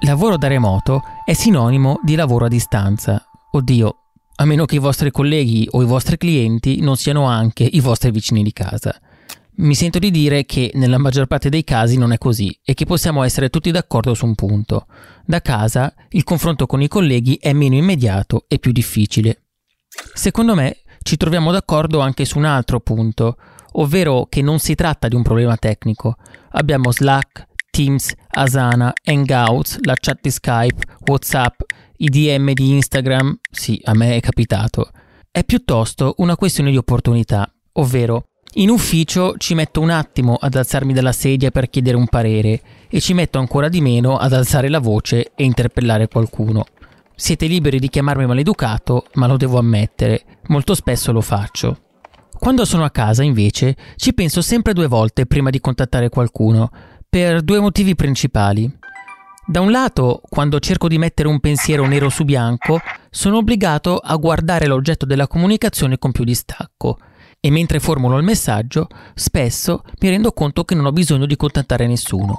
lavoro da remoto è sinonimo di lavoro a distanza. Oddio, a meno che i vostri colleghi o i vostri clienti non siano anche i vostri vicini di casa. Mi sento di dire che nella maggior parte dei casi non è così e che possiamo essere tutti d'accordo su un punto. Da casa il confronto con i colleghi è meno immediato e più difficile. Secondo me ci troviamo d'accordo anche su un altro punto, ovvero che non si tratta di un problema tecnico. Abbiamo Slack, Teams, Asana, Hangouts, la chat di Skype, WhatsApp, i DM di Instagram, sì, a me è capitato. È piuttosto una questione di opportunità, ovvero in ufficio ci metto un attimo ad alzarmi dalla sedia per chiedere un parere e ci metto ancora di meno ad alzare la voce e interpellare qualcuno. Siete liberi di chiamarmi maleducato, ma lo devo ammettere, molto spesso lo faccio. Quando sono a casa, invece, ci penso sempre due volte prima di contattare qualcuno, per due motivi principali. Da un lato, quando cerco di mettere un pensiero nero su bianco, sono obbligato a guardare l'oggetto della comunicazione con più distacco e mentre formulo il messaggio, spesso mi rendo conto che non ho bisogno di contattare nessuno.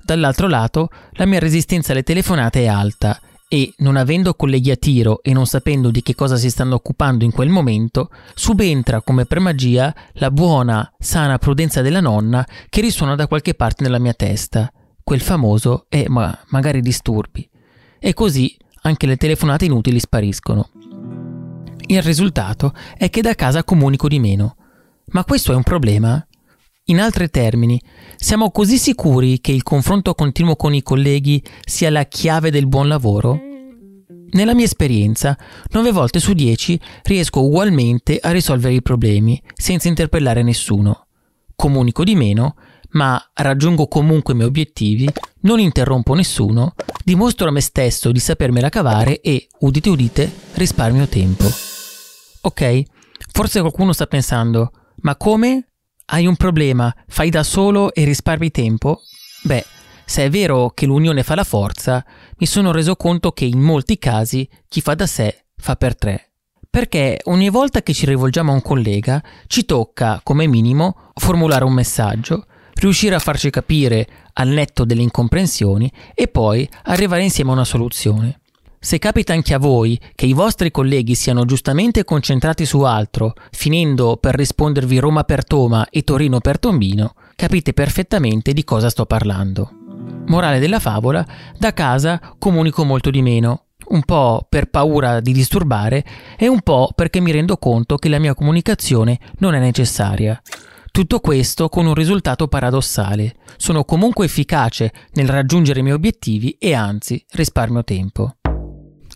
Dall'altro lato, la mia resistenza alle telefonate è alta e, non avendo colleghi a tiro e non sapendo di che cosa si stanno occupando in quel momento, subentra come per magia la buona, sana prudenza della nonna che risuona da qualche parte nella mia testa, quel famoso e ma magari disturbi. E così anche le telefonate inutili spariscono. Il risultato è che da casa comunico di meno. Ma questo è un problema? In altri termini, siamo così sicuri che il confronto continuo con i colleghi sia la chiave del buon lavoro? Nella mia esperienza, 9 volte su 10 riesco ugualmente a risolvere i problemi senza interpellare nessuno. Comunico di meno, ma raggiungo comunque i miei obiettivi, non interrompo nessuno, dimostro a me stesso di sapermela cavare e, udite udite, risparmio tempo. Ok, forse qualcuno sta pensando, ma come? Hai un problema, fai da solo e risparmi tempo? Beh, se è vero che l'unione fa la forza, mi sono reso conto che in molti casi chi fa da sé fa per tre. Perché ogni volta che ci rivolgiamo a un collega ci tocca, come minimo, formulare un messaggio, riuscire a farci capire al netto delle incomprensioni e poi arrivare insieme a una soluzione. Se capita anche a voi che i vostri colleghi siano giustamente concentrati su altro, finendo per rispondervi Roma per Toma e Torino per Tombino, capite perfettamente di cosa sto parlando. Morale della favola, da casa comunico molto di meno, un po' per paura di disturbare e un po' perché mi rendo conto che la mia comunicazione non è necessaria. Tutto questo con un risultato paradossale. Sono comunque efficace nel raggiungere i miei obiettivi e anzi risparmio tempo.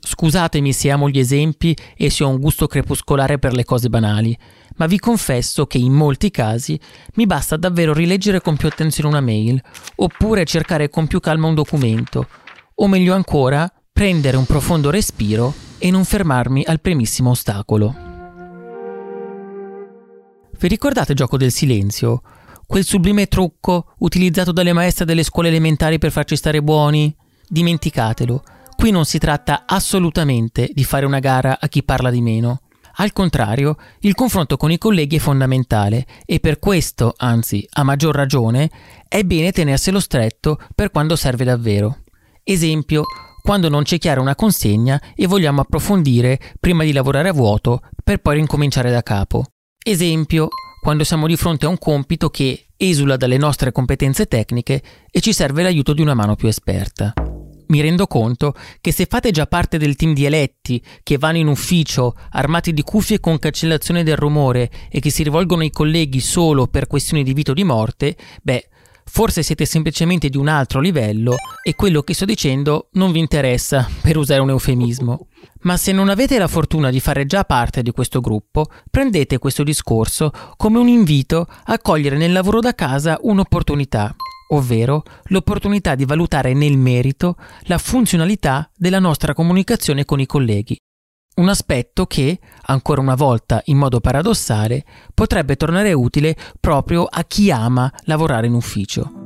Scusatemi se amo gli esempi e se ho un gusto crepuscolare per le cose banali, ma vi confesso che in molti casi mi basta davvero rileggere con più attenzione una mail, oppure cercare con più calma un documento, o meglio ancora, prendere un profondo respiro e non fermarmi al primissimo ostacolo. Vi ricordate il gioco del silenzio? Quel sublime trucco utilizzato dalle maestre delle scuole elementari per farci stare buoni? Dimenticatelo Qui non si tratta assolutamente di fare una gara a chi parla di meno. Al contrario, il confronto con i colleghi è fondamentale e per questo, anzi a maggior ragione, è bene tenerselo stretto per quando serve davvero. Esempio, quando non c'è chiara una consegna e vogliamo approfondire prima di lavorare a vuoto per poi ricominciare da capo. Esempio, quando siamo di fronte a un compito che esula dalle nostre competenze tecniche e ci serve l'aiuto di una mano più esperta mi rendo conto che se fate già parte del team di eletti che vanno in ufficio armati di cuffie con cancellazione del rumore e che si rivolgono ai colleghi solo per questioni di vita o di morte, beh, forse siete semplicemente di un altro livello e quello che sto dicendo non vi interessa, per usare un eufemismo. Ma se non avete la fortuna di fare già parte di questo gruppo, prendete questo discorso come un invito a cogliere nel lavoro da casa un'opportunità ovvero l'opportunità di valutare nel merito la funzionalità della nostra comunicazione con i colleghi. Un aspetto che, ancora una volta in modo paradossale, potrebbe tornare utile proprio a chi ama lavorare in ufficio.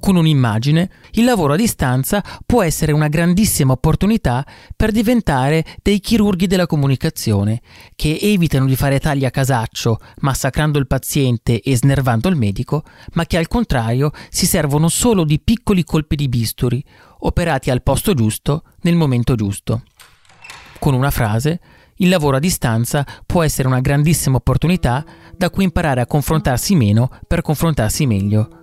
Con un'immagine, il lavoro a distanza può essere una grandissima opportunità per diventare dei chirurghi della comunicazione, che evitano di fare tagli a casaccio, massacrando il paziente e snervando il medico, ma che al contrario si servono solo di piccoli colpi di bisturi, operati al posto giusto, nel momento giusto. Con una frase, il lavoro a distanza può essere una grandissima opportunità da cui imparare a confrontarsi meno per confrontarsi meglio